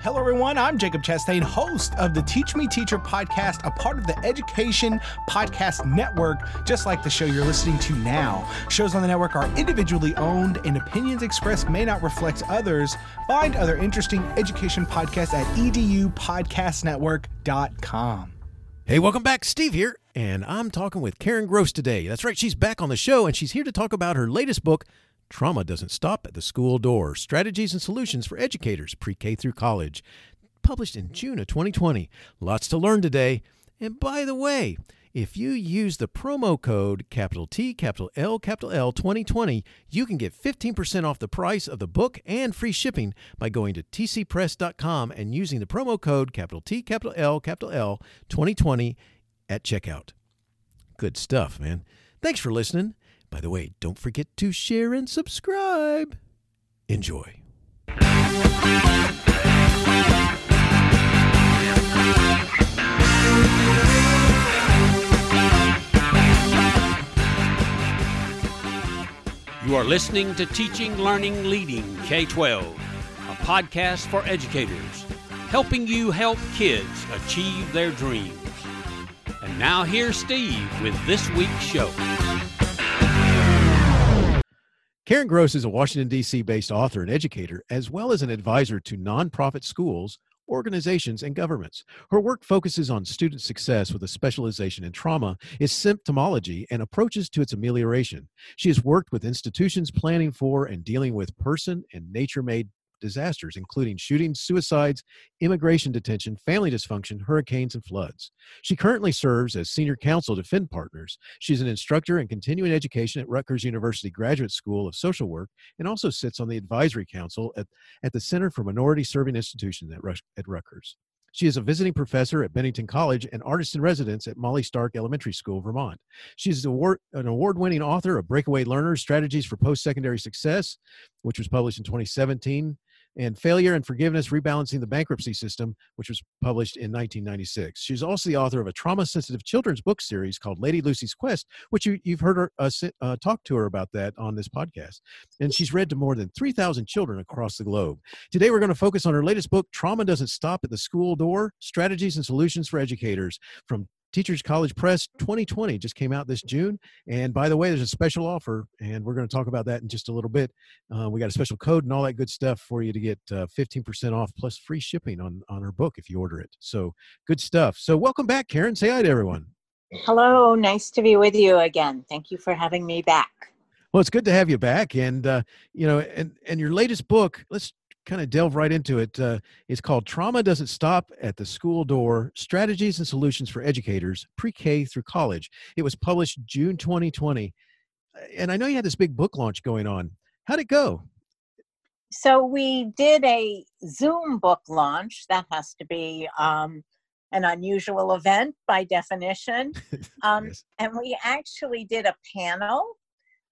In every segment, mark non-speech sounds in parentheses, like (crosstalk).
Hello, everyone. I'm Jacob Chastain, host of the Teach Me Teacher podcast, a part of the Education Podcast Network, just like the show you're listening to now. Shows on the network are individually owned, and opinions expressed may not reflect others. Find other interesting education podcasts at edupodcastnetwork.com. Hey, welcome back. Steve here, and I'm talking with Karen Gross today. That's right, she's back on the show, and she's here to talk about her latest book, Trauma Doesn't Stop at the School Door Strategies and Solutions for Educators, Pre K through College. Published in June of 2020. Lots to learn today. And by the way, if you use the promo code capital T, capital L, capital L 2020, you can get 15% off the price of the book and free shipping by going to tcpress.com and using the promo code capital T, capital L, capital L 2020 at checkout. Good stuff, man. Thanks for listening. By the way, don't forget to share and subscribe. Enjoy. You are listening to Teaching, Learning, Leading K 12, a podcast for educators, helping you help kids achieve their dreams. And now here's Steve with this week's show. Karen Gross is a Washington, D.C. based author and educator, as well as an advisor to nonprofit schools, organizations, and governments. Her work focuses on student success with a specialization in trauma, is symptomology, and approaches to its amelioration. She has worked with institutions planning for and dealing with person and nature made disasters, including shootings, suicides, immigration detention, family dysfunction, hurricanes, and floods. She currently serves as senior counsel to Finn Partners. She's an instructor in continuing education at Rutgers University Graduate School of Social Work and also sits on the advisory council at, at the Center for Minority Serving Institutions at, Rus- at Rutgers. She is a visiting professor at Bennington College and artist in residence at Molly Stark Elementary School, Vermont. She's award, an award winning author of Breakaway Learners Strategies for Post Secondary Success, which was published in 2017, and Failure and Forgiveness Rebalancing the Bankruptcy System, which was published in 1996. She's also the author of a trauma sensitive children's book series called Lady Lucy's Quest, which you, have heard her uh, uh, talk to her about that on this podcast. And she's read to more than 3,000 children across the globe. Today, we're going to focus on her latest book, Trauma Doesn't Stop at the School Door Strategies and Solutions for Educators, from Teachers College Press 2020 just came out this June. And by the way, there's a special offer, and we're going to talk about that in just a little bit. Uh, we got a special code and all that good stuff for you to get uh, 15% off plus free shipping on, on our book if you order it. So good stuff. So welcome back, Karen. Say hi to everyone. Hello. Nice to be with you again. Thank you for having me back. Well, it's good to have you back. And, uh, you know, and, and your latest book, let's kind of delve right into it. Uh, it's called Trauma Doesn't Stop at the School Door Strategies and Solutions for Educators, Pre K through College. It was published June 2020. And I know you had this big book launch going on. How'd it go? So we did a Zoom book launch. That has to be um, an unusual event by definition. (laughs) Um, yes. And we actually did a panel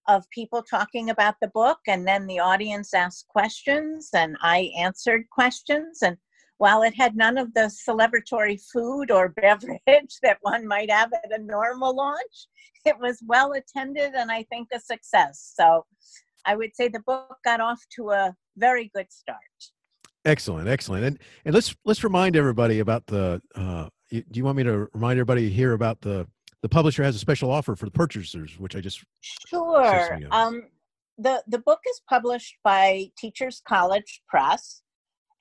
of people talking about the book and then the audience asked questions and i answered questions and while it had none of the celebratory food or (laughs) beverage that one might have at a normal launch it was well attended and i think a success. So i would say the book got off to a very good start. Excellent excellent. And and let's let's remind everybody about the uh do you want me to remind everybody here about the the publisher has a special offer for the purchasers, which I just sure. Um, the the book is published by Teachers College Press,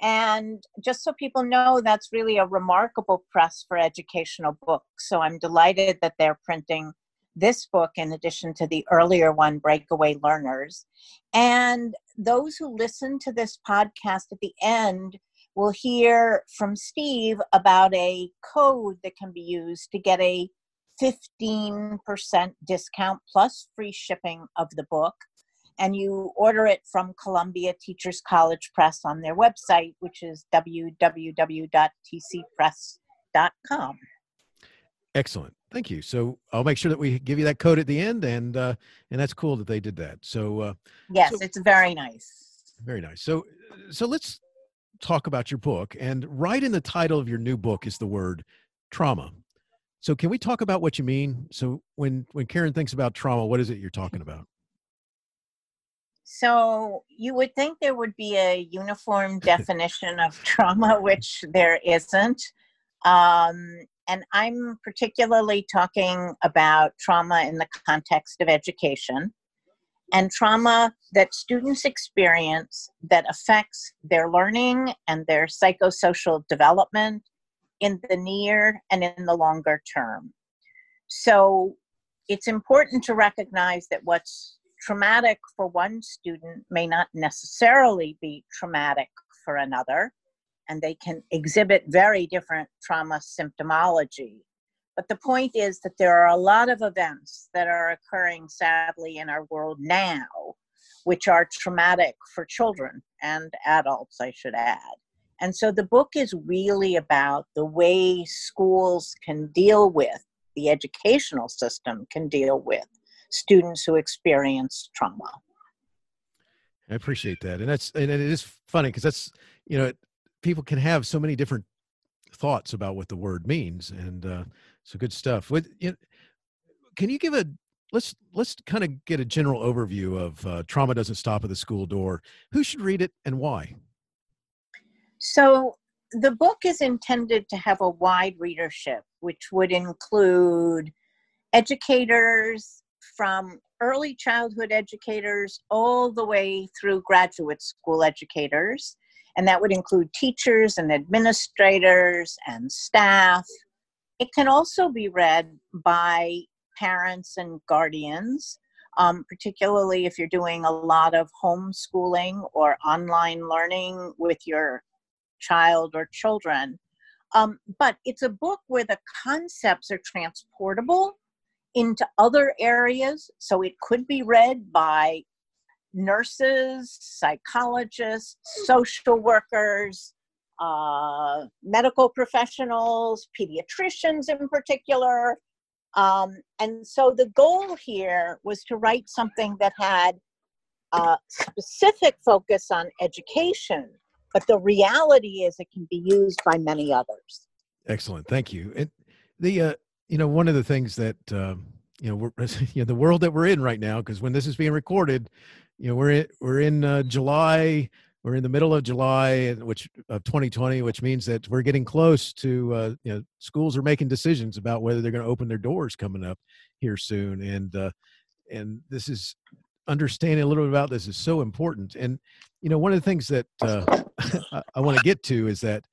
and just so people know, that's really a remarkable press for educational books. So I'm delighted that they're printing this book in addition to the earlier one, Breakaway Learners. And those who listen to this podcast at the end will hear from Steve about a code that can be used to get a 15% discount plus free shipping of the book. And you order it from Columbia Teachers College Press on their website, which is www.tcpress.com. Excellent. Thank you. So I'll make sure that we give you that code at the end, and uh, and that's cool that they did that. So uh, yes, so, it's very nice. Very nice. So so let's talk about your book. And right in the title of your new book is the word trauma. So can we talk about what you mean? So when when Karen thinks about trauma, what is it you're talking (laughs) about? So you would think there would be a uniform (laughs) definition of trauma, which there isn't. Um, and I'm particularly talking about trauma in the context of education and trauma that students experience that affects their learning and their psychosocial development in the near and in the longer term. So it's important to recognize that what's traumatic for one student may not necessarily be traumatic for another, and they can exhibit very different trauma symptomology. But the point is that there are a lot of events that are occurring sadly in our world now, which are traumatic for children and adults, I should add. And so the book is really about the way schools can deal with, the educational system can deal with students who experience trauma. I appreciate that. And that's, and it is funny because that's, you know, people can have so many different thoughts about what the word means. And uh, so good stuff. With, you know, can you give a, let's, let's kind of get a general overview of uh, Trauma Doesn't Stop at the School Door. Who should read it and why? So the book is intended to have a wide readership, which would include educators, from early childhood educators all the way through graduate school educators. And that would include teachers and administrators and staff. It can also be read by parents and guardians, um, particularly if you're doing a lot of homeschooling or online learning with your child or children. Um, but it's a book where the concepts are transportable into other areas. So it could be read by nurses, psychologists, social workers, uh, medical professionals, pediatricians in particular. Um, and so the goal here was to write something that had a specific focus on education, but the reality is it can be used by many others. Excellent, thank you. And the uh, you know one of the things that uh, you know we're (laughs) you know the world that we're in right now because when this is being recorded you know we're in, we're in uh, july we're in the middle of july which of 2020 which means that we're getting close to uh, you know schools are making decisions about whether they're going to open their doors coming up here soon and uh, and this is understanding a little bit about this is so important and you know one of the things that uh, (laughs) (laughs) I, I want to get to is that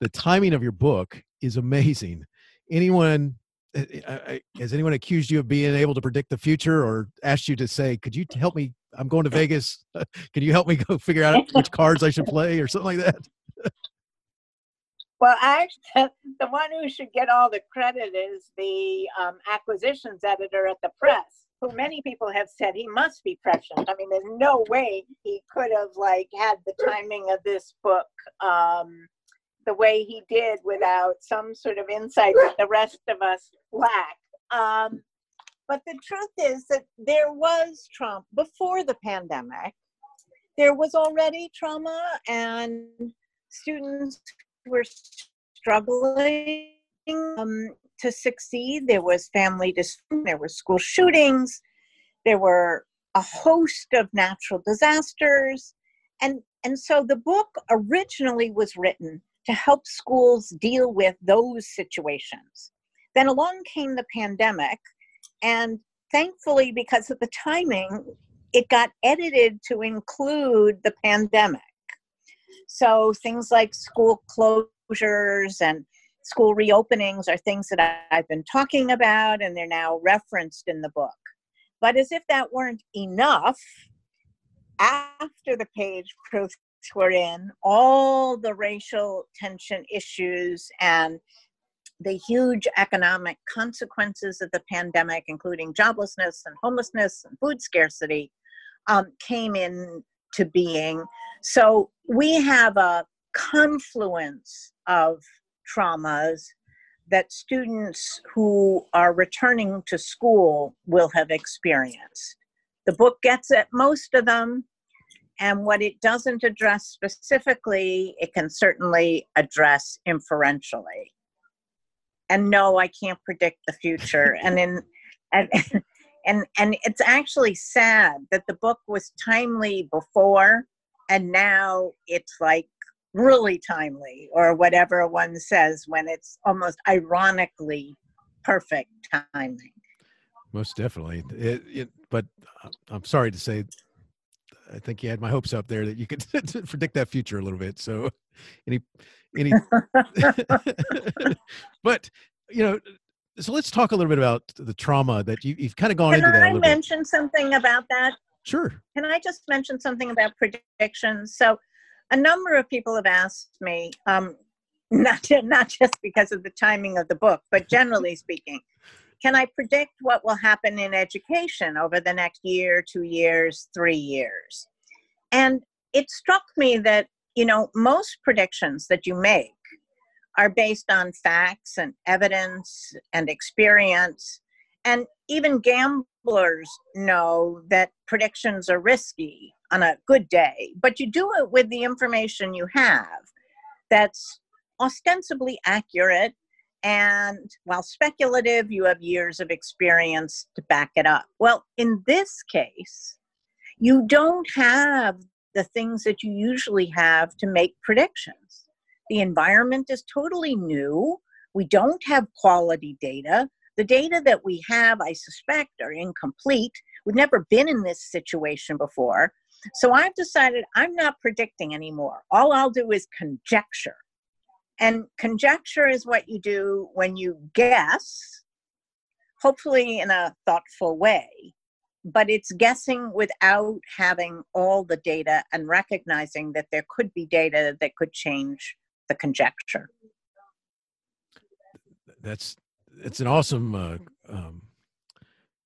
the timing of your book is amazing. Anyone uh, uh, has anyone accused you of being able to predict the future or asked you to say could you help me? I'm going to vegas. (laughs) Can you help me go figure out which cards i should play or something like that? Well actually the one who should get all the credit is the um, acquisitions editor at the press who many people have said he must be prescient i mean there's no way he could have like had the timing of this book um, the way he did without some sort of insight that the rest of us lack. Um, but the truth is that there was trauma before the pandemic. There was already trauma, and students were struggling um, to succeed. There was family dysfunction, there were school shootings, there were a host of natural disasters. And, and so the book originally was written to help schools deal with those situations. Then along came the pandemic, and thankfully, because of the timing, it got edited to include the pandemic. So things like school closures and school reopenings are things that I've been talking about, and they're now referenced in the book. But as if that weren't enough, after the page proofs were in, all the racial tension issues and the huge economic consequences of the pandemic, including joblessness and homelessness and food scarcity, um, came into being. So we have a confluence of traumas that students who are returning to school will have experienced. The book gets at most of them, and what it doesn't address specifically, it can certainly address inferentially. And no, I can't predict the future. (laughs) and in and and and it's actually sad that the book was timely before and now it's like really timely or whatever one says when it's almost ironically perfect timing most definitely it, it, but uh, i'm sorry to say i think you had my hopes up there that you could (laughs) predict that future a little bit so any any (laughs) (laughs) but you know so let's talk a little bit about the trauma that you, have kind of gone Can into that. Can I mention bit. something about that? Sure. Can I just mention something about predictions? So, a number of people have asked me, um, (laughs) not not just because of the timing of the book, but (laughs) generally speaking, can I predict what will happen in education over the next year, two years, three years? And it struck me that you know most predictions that you make are based on facts and evidence and experience. And even gamblers know that predictions are risky on a good day, but you do it with the information you have that's ostensibly accurate. And while speculative, you have years of experience to back it up. Well, in this case, you don't have the things that you usually have to make predictions. The environment is totally new. We don't have quality data. The data that we have, I suspect, are incomplete. We've never been in this situation before. So I've decided I'm not predicting anymore. All I'll do is conjecture. And conjecture is what you do when you guess, hopefully in a thoughtful way, but it's guessing without having all the data and recognizing that there could be data that could change the conjecture. That's it's an awesome uh, um,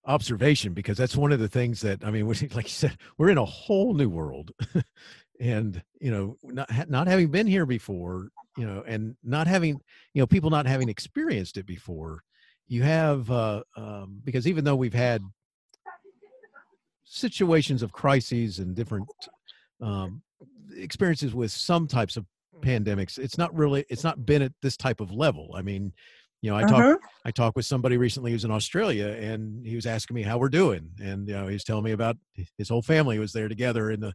observation because that's one of the things that I mean, (laughs) like you said, we're in a whole new world, (laughs) and you know, not not having been here before, you know, and not having you know people not having experienced it before, you have uh, um, because even though we've had situations of crises and different um, experiences with some types of pandemics it's not really it's not been at this type of level. I mean you know i uh-huh. talked i talked with somebody recently who's in australia and he was asking me how we're doing and you know he's telling me about his whole family was there together in the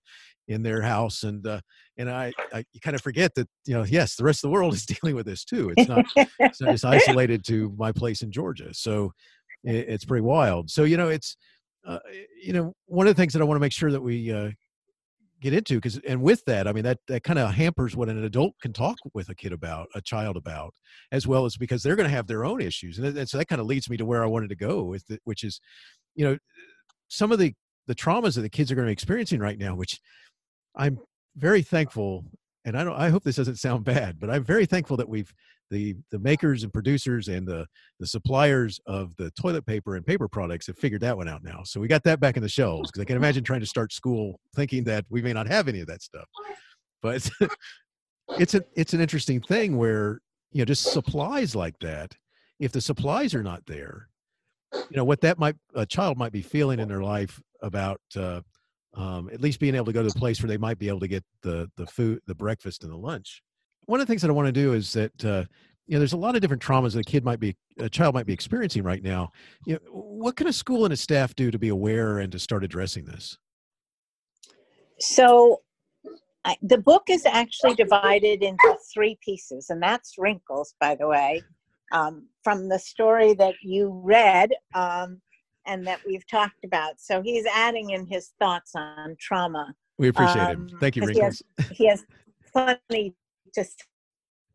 in their house and uh and i i you kind of forget that you know yes the rest of the world is (laughs) dealing with this too it's not it's not just isolated to my place in georgia so it, it's pretty wild so you know it's uh, you know one of the things that i want to make sure that we uh, get into because and with that i mean that that kind of hampers what an adult can talk with a kid about a child about as well as because they're going to have their own issues and, and so that kind of leads me to where i wanted to go with it which is you know some of the the traumas that the kids are going to be experiencing right now which i'm very thankful and i don't i hope this doesn't sound bad but i'm very thankful that we've the the makers and producers and the the suppliers of the toilet paper and paper products have figured that one out now. So we got that back in the shelves because I can imagine trying to start school thinking that we may not have any of that stuff. But (laughs) it's a it's an interesting thing where you know just supplies like that. If the supplies are not there, you know what that might a child might be feeling in their life about uh, um, at least being able to go to the place where they might be able to get the the food, the breakfast, and the lunch one of the things that I want to do is that uh, you know there's a lot of different traumas that a kid might be a child might be experiencing right now. You know, what can a school and a staff do to be aware and to start addressing this? So I, the book is actually divided into three pieces, and that's wrinkles, by the way, um, from the story that you read um, and that we've talked about. So he's adding in his thoughts on trauma. We appreciate um, it. Thank you, Wrinkles. He has, he has plenty to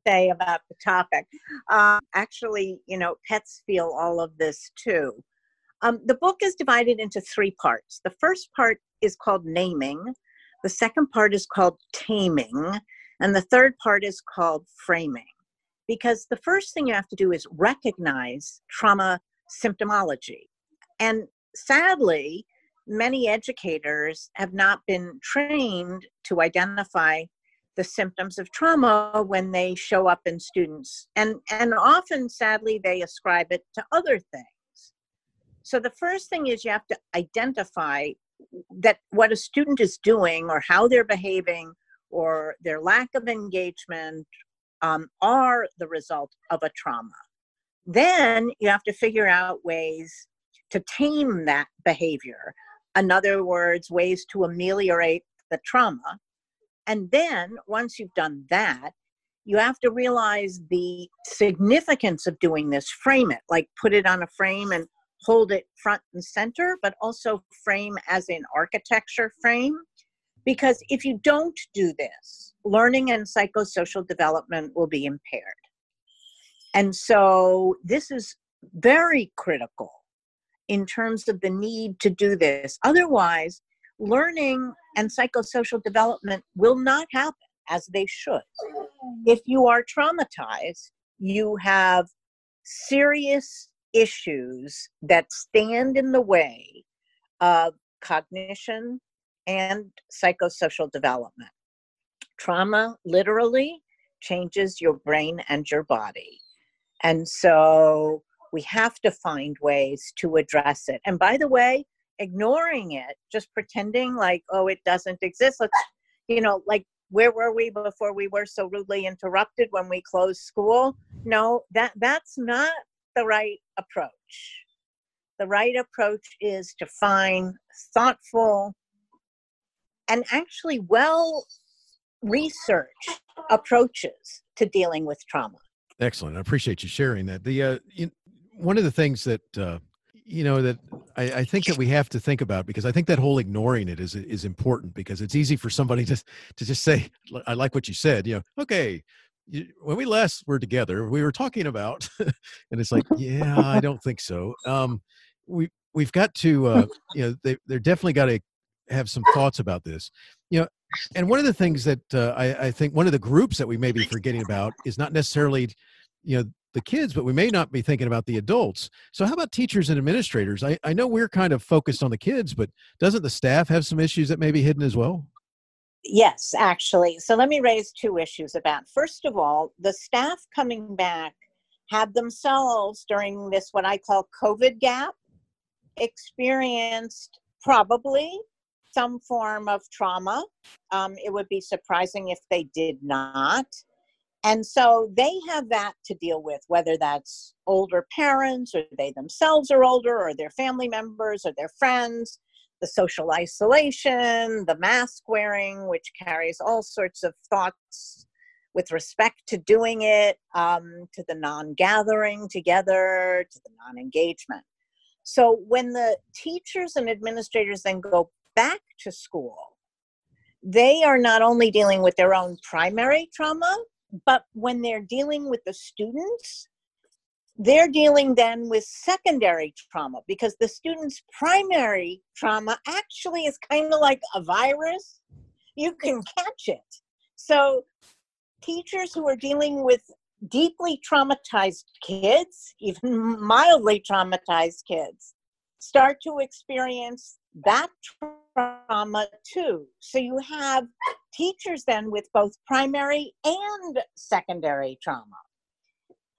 say about the topic. Um, actually, you know, pets feel all of this too. Um, the book is divided into three parts. The first part is called naming, the second part is called taming, and the third part is called framing. Because the first thing you have to do is recognize trauma symptomology. And sadly, many educators have not been trained to identify the symptoms of trauma when they show up in students and and often sadly they ascribe it to other things so the first thing is you have to identify that what a student is doing or how they're behaving or their lack of engagement um, are the result of a trauma then you have to figure out ways to tame that behavior. In other words, ways to ameliorate the trauma. And then once you've done that, you have to realize the significance of doing this, frame it, like put it on a frame and hold it front and center, but also frame as in architecture frame. Because if you don't do this, learning and psychosocial development will be impaired. And so this is very critical in terms of the need to do this. Otherwise, learning and psychosocial development will not happen as they should. If you are traumatized, you have serious issues that stand in the way of cognition and psychosocial development. Trauma literally changes your brain and your body. And so we have to find ways to address it. And by the way, ignoring it, just pretending like, oh, it doesn't exist. Let's, you know, like where were we before we were so rudely interrupted when we closed school? No, that that's not the right approach. The right approach is to find thoughtful and actually well researched approaches to dealing with trauma. Excellent. I appreciate you sharing that. The uh, one of the things that uh, you know that I, I, think that we have to think about because I think that whole ignoring it is is important because it's easy for somebody (laughs) to to just say I like what you said. You know, okay, you, when we last were together, we were talking about, (laughs) and it's like, (laughs) yeah, I don't think so. Um, we we've got to, uh, you know, they they're definitely got to have some thoughts about this. You know, and one of the things that uh, I, I think one of the groups that we may be forgetting about is not necessarily, you know, the kids, but we may not be thinking about the adults. So, how about teachers and administrators? I, I know we're kind of focused on the kids, but doesn't the staff have some issues that may be hidden as well? Yes, actually. So let me raise two issues about. First of all, the staff coming back had themselves during this what I call COVID gap experienced probably some form of trauma. Um, it would be surprising if they did not. And so they have that to deal with, whether that's older parents or they themselves are older or their family members or their friends the social isolation, the mask wearing, which carries all sorts of thoughts with respect to doing it, um, to the non gathering together, to the non engagement. So when the teachers and administrators then go back to school, they are not only dealing with their own primary trauma, but when they're dealing with the students, they're dealing then with secondary trauma because the student's primary trauma actually is kind of like a virus. You can catch it. So, teachers who are dealing with deeply traumatized kids, even mildly traumatized kids, start to experience that trauma too. So, you have teachers then with both primary and secondary trauma.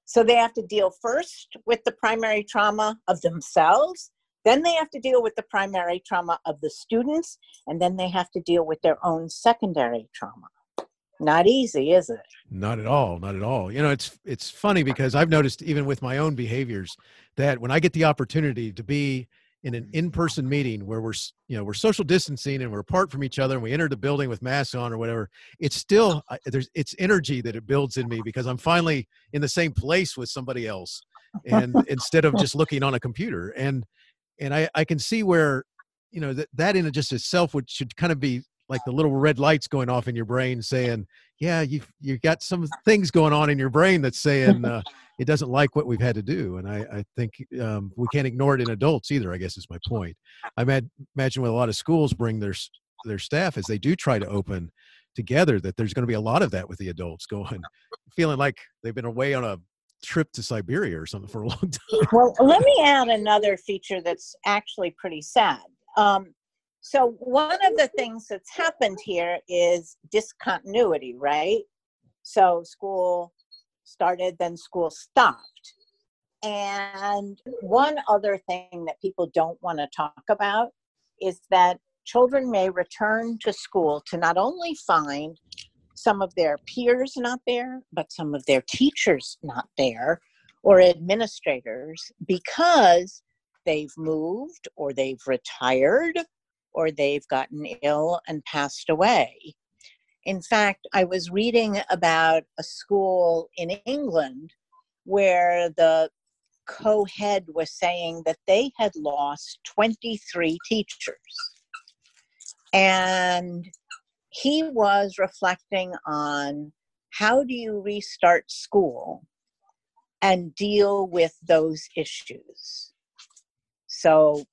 So they have to deal first with the primary trauma of themselves, then they have to deal with the primary trauma of the students, and then they have to deal with their own secondary trauma. Not easy, is it? Not at all. Not at all. You know, it's it's funny because I've noticed even with my own behaviors that when I get the opportunity to be in an mm. in-person meeting where we're you know we're social distancing and we're apart from each other and we enter the building with masks on or whatever it's still there's it's energy that it builds in me because i'm finally in the same place with somebody else and (laughs) instead of just looking on a computer. And and i i can see where you know that that in just itself would should kind of be like the little red lights going off in your brain saying yeah you've, you've got some things going on in your brain that's saying uh, it doesn't like what we've had to do. And i, I think um, we can't ignore it in adults either i guess is my point. I imagine when a lot of schools bring their their staff as they do try to open together that there's going to be a lot of that with the adults going feeling like they've been away on a trip to siberia or something for a long (laughs) time. Well let me add another feature that's actually pretty sad. Um, so one of the things that's happened here is discontinuity right so school started, then school stopped. And one other thing that people don't want to talk about is that children may return to school to not only find some of their peers not there, but some of their teachers not there or administrators because they've moved or they've retired or they've gotten ill and passed away. In fact, I was reading about a school in England where the co head was saying that they had lost 23 teachers. And he was reflecting on how do you restart school and deal with those issues. So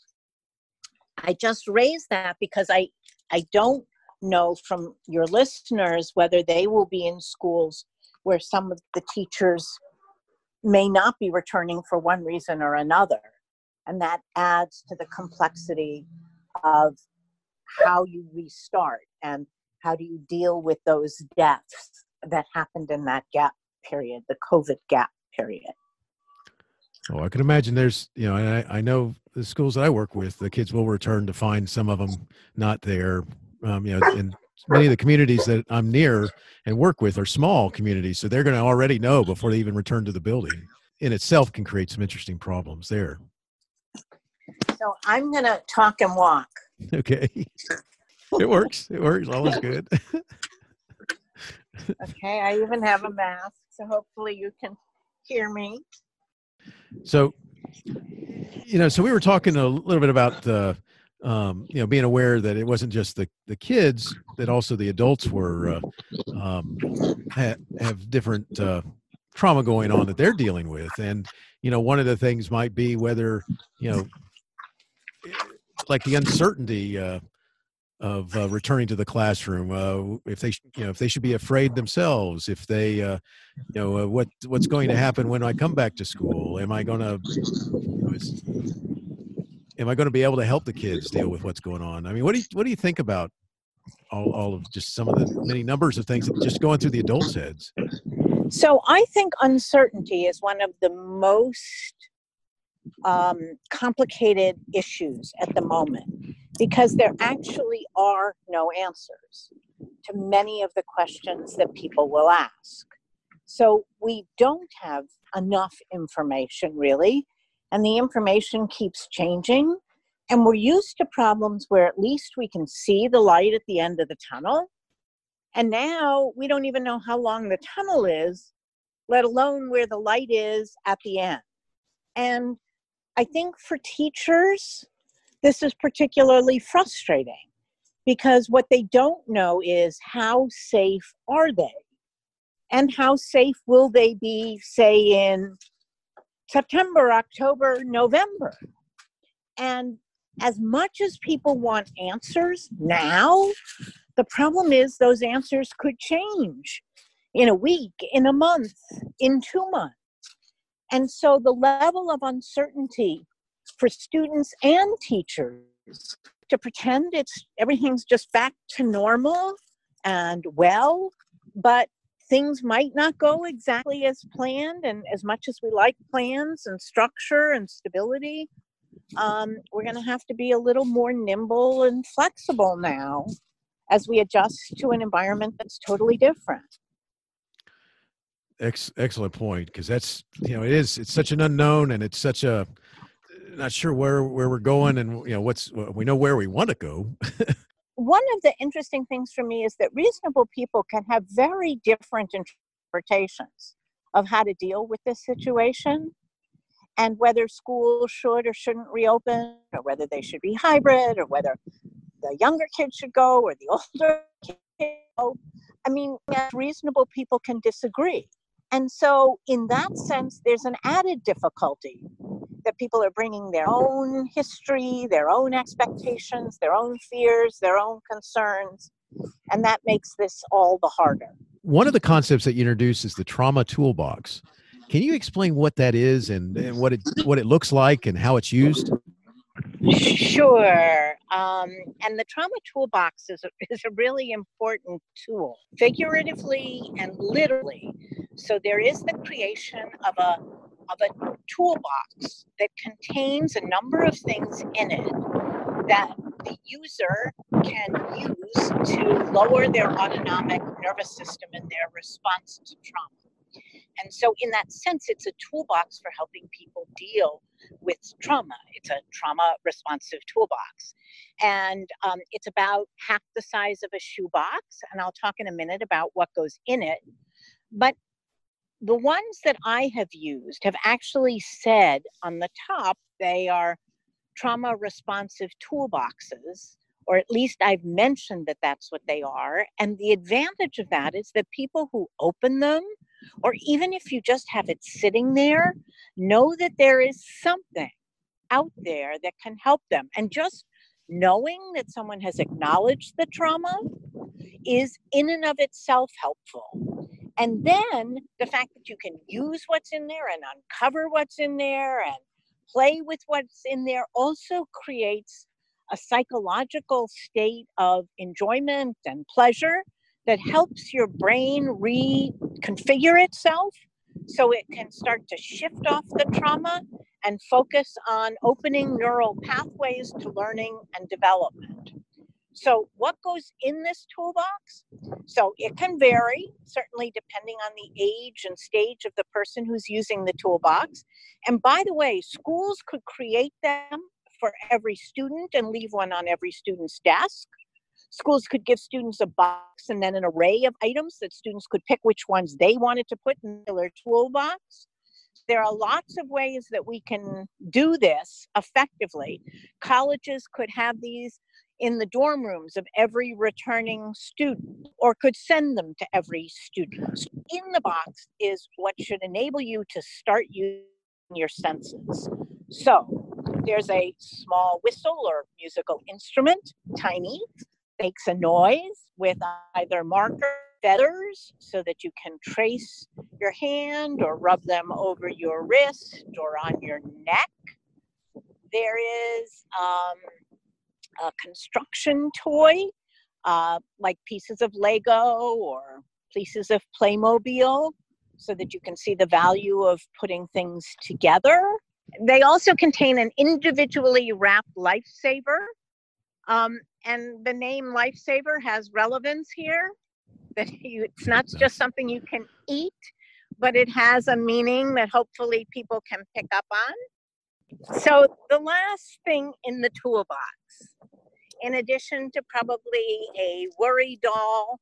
I just raise that because I I don't know from your listeners whether they will be in schools where some of the teachers may not be returning for one reason or another. And that adds to the complexity of how you restart and how do you deal with those deaths that happened in that gap period, the COVID gap period. Oh, I can imagine there's, you know, I, I know the schools that I work with, the kids will return to find some of them not there. Um, you know, and many of the communities that I'm near and work with are small communities, so they're going to already know before they even return to the building. In itself, can create some interesting problems there. So I'm going to talk and walk. (laughs) Okay, it works. It works. Always good. (laughs) okay, I even have a mask, so hopefully you can hear me. So, you know, so we were talking a little bit about the, um, you know, being aware that it wasn't just the the kids, that also the adults were uh, um, ha- have different uh, trauma going on that they're dealing with, and you know, one of the things might be whether you know, like the uncertainty. Uh, of uh, returning to the classroom uh, if they you know if they should be afraid themselves if they uh, you know uh, what what's going to happen when i come back to school? Am i going to you know, am i going to be able to help the kids deal with what's going on? I mean what do you what do you think about all, all of just some of the many numbers of things just going through the adults heads? So i think uncertainty is one of the most um, complicated issues at the moment because there actually are no answers to many of the questions that people will ask. So we don't have enough information really, and the information keeps changing. And we're used to problems where at least we can see the light at the end of the tunnel. And now we don't even know how long the tunnel is, let alone where the light is at the end. And I think for teachers, this is particularly frustrating because what they don't know is how safe are they? And how safe will they be, say, in September, October, November? And as much as people want answers now, the problem is those answers could change in a week, in a month, in two months. And so the level of uncertainty for students and teachers to pretend it's everything's just back to normal and well, but things might not go exactly as planned. And as much as we like plans and structure and stability, um, we're going to have to be a little more nimble and flexible now as we adjust to an environment that's totally different. Ex- excellent point because that's you know it is it's such an unknown and it's such a not sure where where we're going and you know what's we know where we want to go one of the interesting things for me is that reasonable people can have very different interpretations of how to deal with this situation and whether schools should or shouldn't reopen or whether they should be hybrid or whether the younger kids should go or the (laughs) older kids go. I mean, reasonable people can disagree. And so, in that sense, there's an added difficulty that people are bringing their own history, their own expectations, their own fears, their own concerns, and that makes this all the harder. One of the concepts that you introduce is the trauma toolbox. Can you explain what that is and, and what it what it looks like and how it's used? Sure. Um, and the trauma toolbox is a, (laughs) is a really important tool, figuratively and literally. So there is the creation of a of a toolbox that contains a number of things in it that the user can use to lower their autonomic nervous system in their response to trauma. And so, in that sense, it's a toolbox for helping people deal with trauma. It's a trauma responsive toolbox. And um, it's about half the size of a shoebox. And I'll talk in a minute about what goes in it. But the ones that I have used have actually said on the top they are trauma responsive toolboxes, or at least I've mentioned that that's what they are. And the advantage of that is that people who open them, or even if you just have it sitting there, know that there is something out there that can help them. And just knowing that someone has acknowledged the trauma is in and of itself helpful. And then the fact that you can use what's in there and uncover what's in there and play with what's in there also creates a psychological state of enjoyment and pleasure that helps your brain reconfigure itself so it can start to shift off the trauma and focus on opening neural pathways to learning and development. So, what goes in this toolbox? So, it can vary, certainly depending on the age and stage of the person who's using the toolbox. And by the way, schools could create them for every student and leave one on every student's desk. Schools could give students a box and then an array of items that students could pick which ones they wanted to put in their toolbox. There are lots of ways that we can do this effectively. Colleges could have these in the dorm rooms of every returning student or could send them to every student. In the box is what should enable you to start using your senses. So there's a small whistle or musical instrument, tiny, makes a noise with either marker feathers so that you can trace your hand or rub them over your wrist or on your neck. There is um, a construction toy, uh, like pieces of Lego or pieces of Playmobil, so that you can see the value of putting things together. They also contain an individually wrapped lifesaver. Um, and the name lifesaver has relevance here. That (laughs) you, it's not just something you can eat, but it has a meaning that hopefully people can pick up on. So, the last thing in the toolbox in addition to probably a worry doll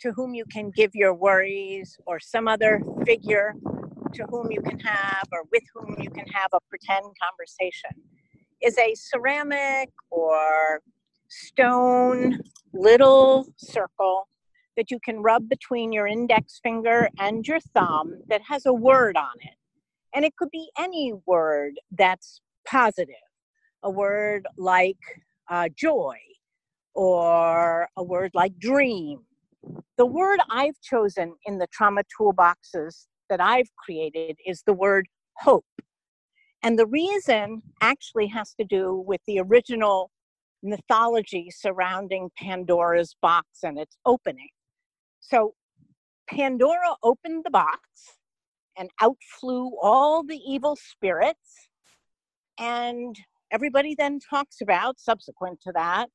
to whom you can give your worries, or some other figure to whom you can have, or with whom you can have a pretend conversation, is a ceramic or stone little circle that you can rub between your index finger and your thumb that has a word on it. And it could be any word that's positive, a word like uh, joy or a word like dream. The word I've chosen in the trauma toolboxes that I've created is the word hope. And the reason actually has to do with the original mythology surrounding Pandora's box and its opening. So Pandora opened the box and out flew all the evil spirits. And everybody then talks about, subsequent to that,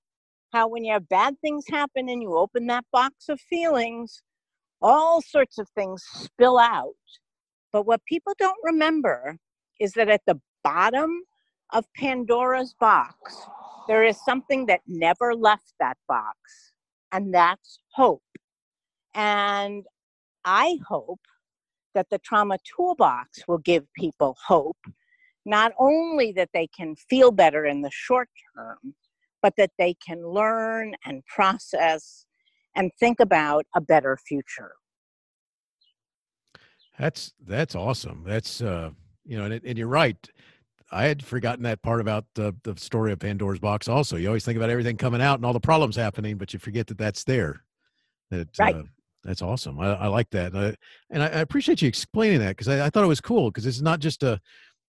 how when you have bad things happen and you open that box of feelings, all sorts of things spill out. But what people don't remember is that at the bottom of Pandora's box, there is something that never left that box, and that's hope. And I hope that the trauma toolbox will give people hope not only that they can feel better in the short term, but that they can learn and process and think about a better future. That's that's awesome. That's uh, you know, and, and you're right. I had forgotten that part about the the story of Pandora's box. Also, you always think about everything coming out and all the problems happening, but you forget that that's there. That right. Uh, that's awesome. I, I like that, and I, I appreciate you explaining that because I, I, thought it was cool because it's not just a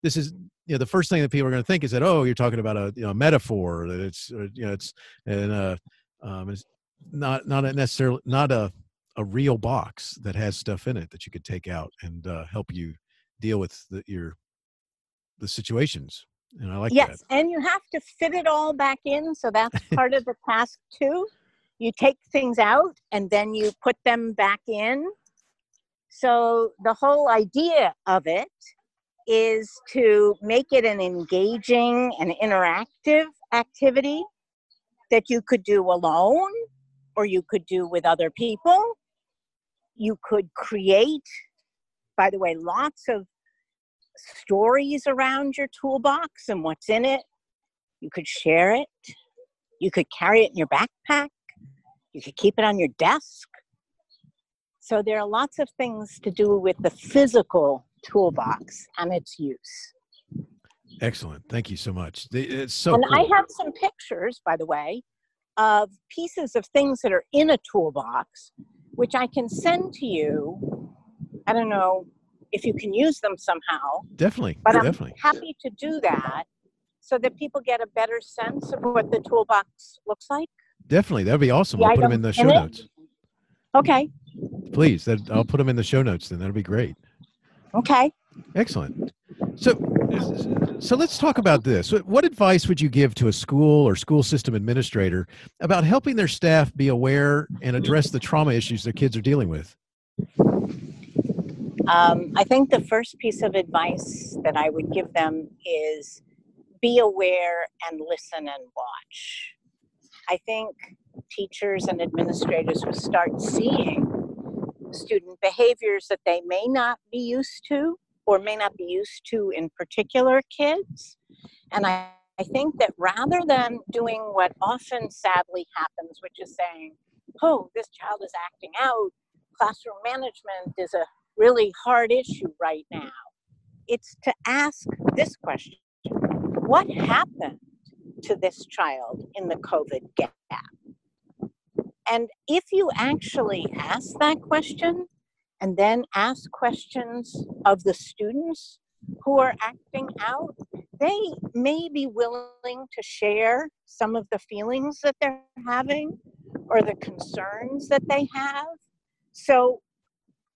this is you know the first thing that people are going to think is that oh you're talking about a you know metaphor that it's you know it's and uh um it's not not necessarily not a a real box that has stuff in it that you could take out and uh, help you deal with the, your the situations and i like yes that. and you have to fit it all back in so that's part of the task too you take things out and then you put them back in So the whole idea of it is to make it an engaging and interactive activity that you could do alone or you could do with other people. You could create, by the way, lots of stories around your toolbox and what's in it. You could share it. You could carry it in your backpack. You could keep it on your desk. So there are lots of things to do with the physical toolbox and its use. Excellent. Thank you so much. It's so And cool. I have some pictures, by the way, of pieces of things that are in a toolbox, which I can send to you. I don't know if you can use them somehow. Definitely. But I'm definitely. happy to do that so that people get a better sense of what the toolbox looks like. Definitely. That'd be awesome. The I'll put them in the show it? notes. Okay. Please. That I'll put them in the show notes then. That'll be great. Okay. Excellent. So, so let's talk about this. What advice would you give to a school or school system administrator about helping their staff be aware and address the trauma issues their kids are dealing with? Um, I think the first piece of advice that I would give them is be aware and listen and watch. I think teachers and administrators will start seeing student behaviors that they may not be used to or may not be used to in particular kids. And I, I think that rather than doing what often sadly happens, which is saying, oh, this child is acting out, classroom management is a really hard issue right now, it's to ask this question What happened to this child in the COVID gap? And if you actually ask that question and then ask questions of the students who are acting out, they may be willing to share some of the feelings that they're having or the concerns that they have. So,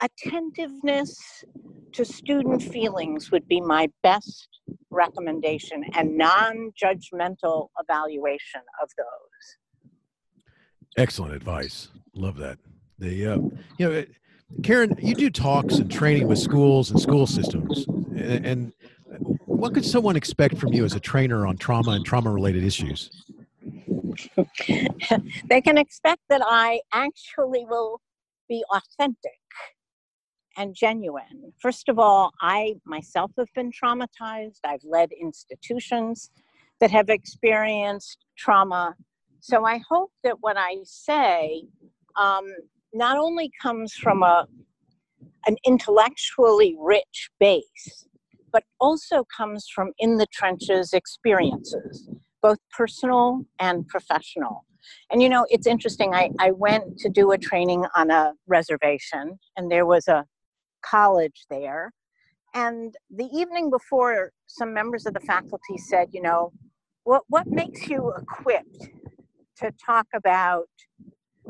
attentiveness to student feelings would be my best recommendation and non judgmental evaluation of those. Excellent advice. Love that. The uh, you know, Karen, you do talks and training with schools and school systems, and, and what could someone expect from you as a trainer on trauma and trauma-related issues? (laughs) they can expect that I actually will be authentic and genuine. First of all, I myself have been traumatized. I've led institutions that have experienced trauma. So I hope that what I say um, not only comes from a an intellectually rich base, but also comes from in the trenches experiences, both personal and professional. And you know, it's interesting. I, I went to do a training on a reservation, and there was a college there. And the evening before, some members of the faculty said, you know, what, what makes you equipped to talk about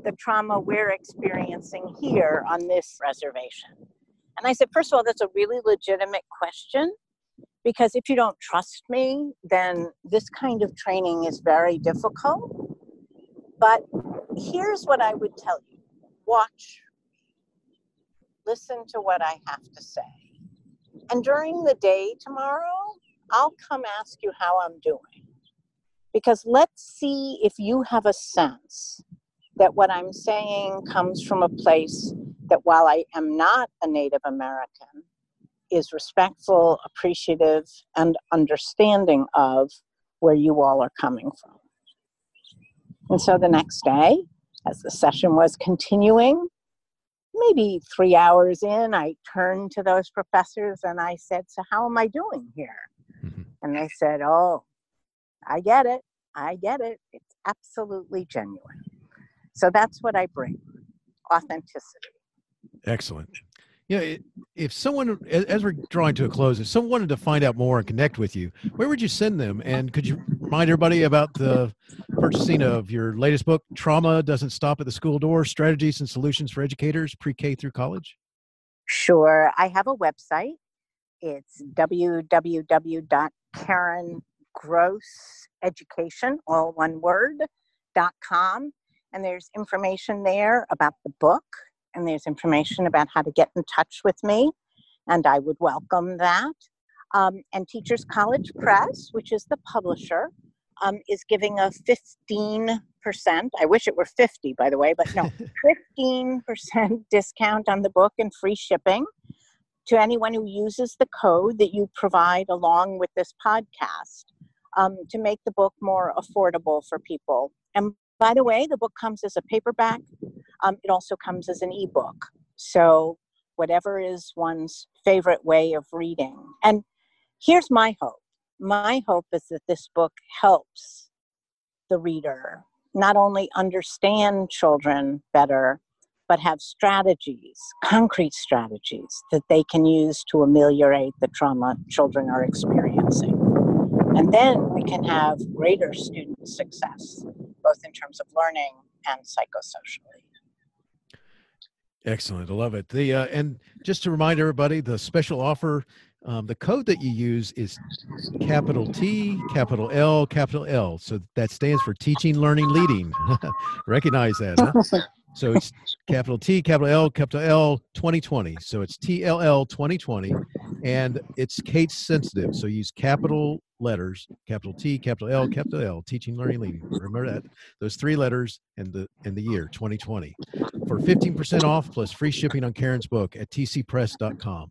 the trauma we're experiencing here on this reservation? And I said, first of all, that's a really legitimate question because if you don't trust me, then this kind of training is very difficult. But here's what I would tell you watch, listen to what I have to say. And during the day tomorrow, I'll come ask you how I'm doing. Because let's see if you have a sense that what I'm saying comes from a place that while I am not a Native American, is respectful, appreciative, and understanding of where you all are coming from. And so the next day, as the session was continuing, maybe three hours in, I turned to those professors and I said, So, how am I doing here? Mm-hmm. And they said, Oh, I get it. I get it. It's absolutely genuine. So that's what I bring authenticity. Excellent. Yeah, if someone, as we're drawing to a close, if someone wanted to find out more and connect with you, where would you send them? And could you remind everybody about the purchasing of your latest book, Trauma Doesn't Stop at the School Door Strategies and Solutions for Educators, Pre K through College? Sure. I have a website. It's www.karengrosseducation, all one word, dot com. And there's information there about the book and there's information about how to get in touch with me, and I would welcome that. Um, and Teachers College Press, which is the publisher, um, is giving a 15%, I wish it were 50 by the way, but no, (laughs) 15% discount on the book and free shipping to anyone who uses the code that you provide along with this podcast um, to make the book more affordable for people. And by the way, the book comes as a paperback, um, it also comes as an ebook. So, whatever is one's favorite way of reading. And here's my hope my hope is that this book helps the reader not only understand children better, but have strategies, concrete strategies that they can use to ameliorate the trauma children are experiencing. And then we can have greater student success, both in terms of learning and psychosocially. Excellent. I love it. The uh, and just to remind everybody, the special offer um, the code that you use is capital T, capital L, capital L. So that stands for teaching, learning, leading. (laughs) Recognize that. Huh? (laughs) So it's capital T, capital L, capital L 2020. So it's TLL 2020 and it's case sensitive. So use capital letters, capital T, capital L, capital L, teaching, learning, leading. Remember that those three letters and the and the year 2020 for 15% off plus free shipping on Karen's book at tcpress.com.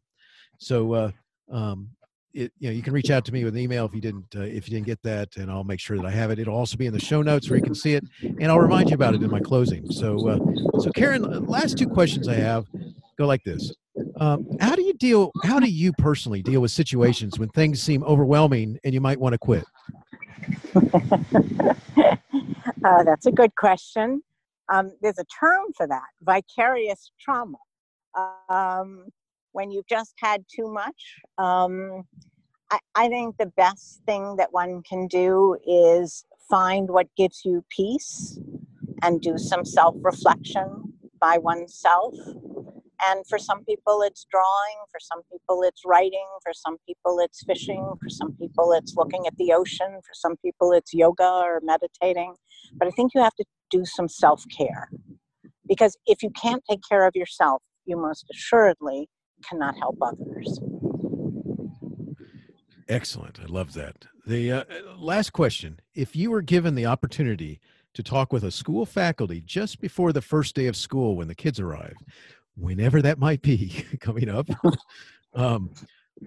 So uh, um, it, you know, you can reach out to me with an email if you didn't uh, if you didn't get that, and I'll make sure that I have it. It'll also be in the show notes where you can see it, and I'll remind you about it in my closing. So, uh, so Karen, last two questions I have go like this: um, How do you deal? How do you personally deal with situations when things seem overwhelming and you might want to quit? (laughs) uh, that's a good question. Um, there's a term for that: vicarious trauma. Um, when you've just had too much. Um, I, I think the best thing that one can do is find what gives you peace and do some self reflection by oneself. And for some people, it's drawing. For some people, it's writing. For some people, it's fishing. For some people, it's looking at the ocean. For some people, it's yoga or meditating. But I think you have to do some self care. Because if you can't take care of yourself, you most assuredly cannot help others. Excellent. I love that. The uh, last question If you were given the opportunity to talk with a school faculty just before the first day of school when the kids arrive, whenever that might be (laughs) coming up, um,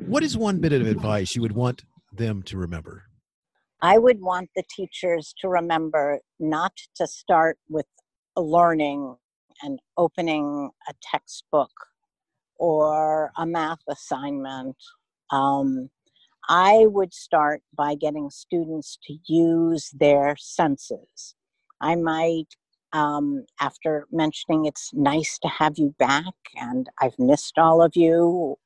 what is one bit of advice you would want them to remember? I would want the teachers to remember not to start with learning and opening a textbook or a math assignment, um, I would start by getting students to use their senses. I might, um, after mentioning it's nice to have you back and I've missed all of you,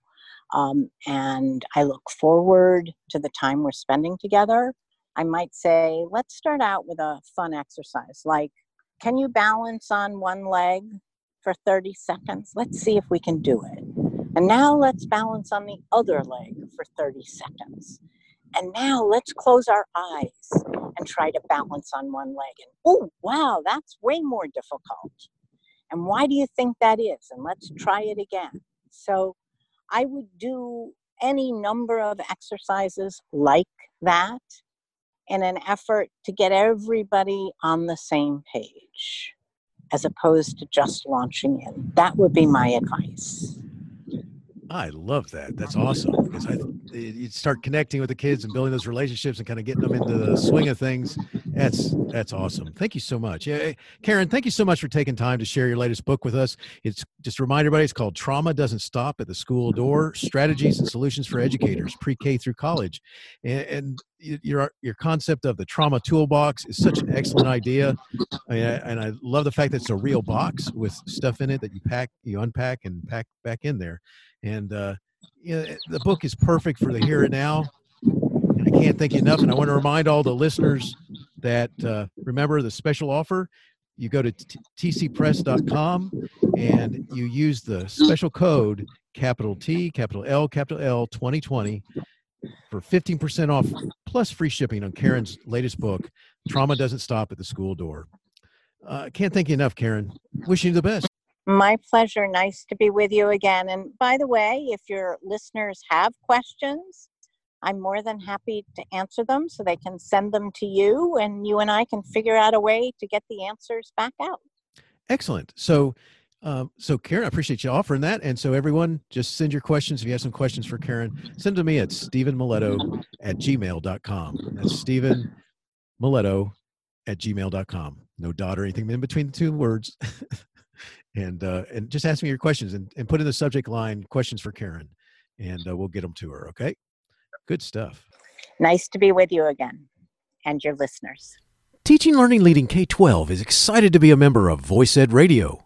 um, and I look forward to the time we're spending together, I might say, let's start out with a fun exercise like, can you balance on one leg for 30 seconds. Let's see if we can do it. And now let's balance on the other leg for 30 seconds. And now let's close our eyes and try to balance on one leg. And oh, wow, that's way more difficult. And why do you think that is? And let's try it again. So I would do any number of exercises like that in an effort to get everybody on the same page as opposed to just launching in. That would be my advice. I love that. That's awesome because I you start connecting with the kids and building those relationships and kind of getting them into the swing of things. That's that's awesome. Thank you so much. Yeah, Karen, thank you so much for taking time to share your latest book with us. It's just remind everybody it's called Trauma Doesn't Stop at the School Door: Strategies and Solutions for Educators, Pre-K through College. And, and your your concept of the trauma toolbox is such an excellent idea, I mean, I, and I love the fact that it's a real box with stuff in it that you pack, you unpack, and pack back in there. And uh, you know, the book is perfect for the here and now. I can't thank you enough. And I want to remind all the listeners that uh, remember the special offer. You go to tcpress.com and you use the special code capital T, capital L, capital L 2020 for 15% off plus free shipping on Karen's latest book, Trauma Doesn't Stop at the School Door. Uh, can't thank you enough, Karen. Wishing you the best. My pleasure. Nice to be with you again. And by the way, if your listeners have questions, I'm more than happy to answer them so they can send them to you and you and I can figure out a way to get the answers back out. Excellent. So, um, so Karen, I appreciate you offering that. And so everyone just send your questions. If you have some questions for Karen, send them to me at Stephen Miletto at gmail.com. That's Stephen Miletto at gmail.com. No dot or anything in between the two words. (laughs) and uh, and just ask me your questions and, and put in the subject line questions for Karen and uh, we'll get them to her. Okay. Good stuff. Nice to be with you again and your listeners. Teaching Learning Leading K 12 is excited to be a member of Voice Ed Radio.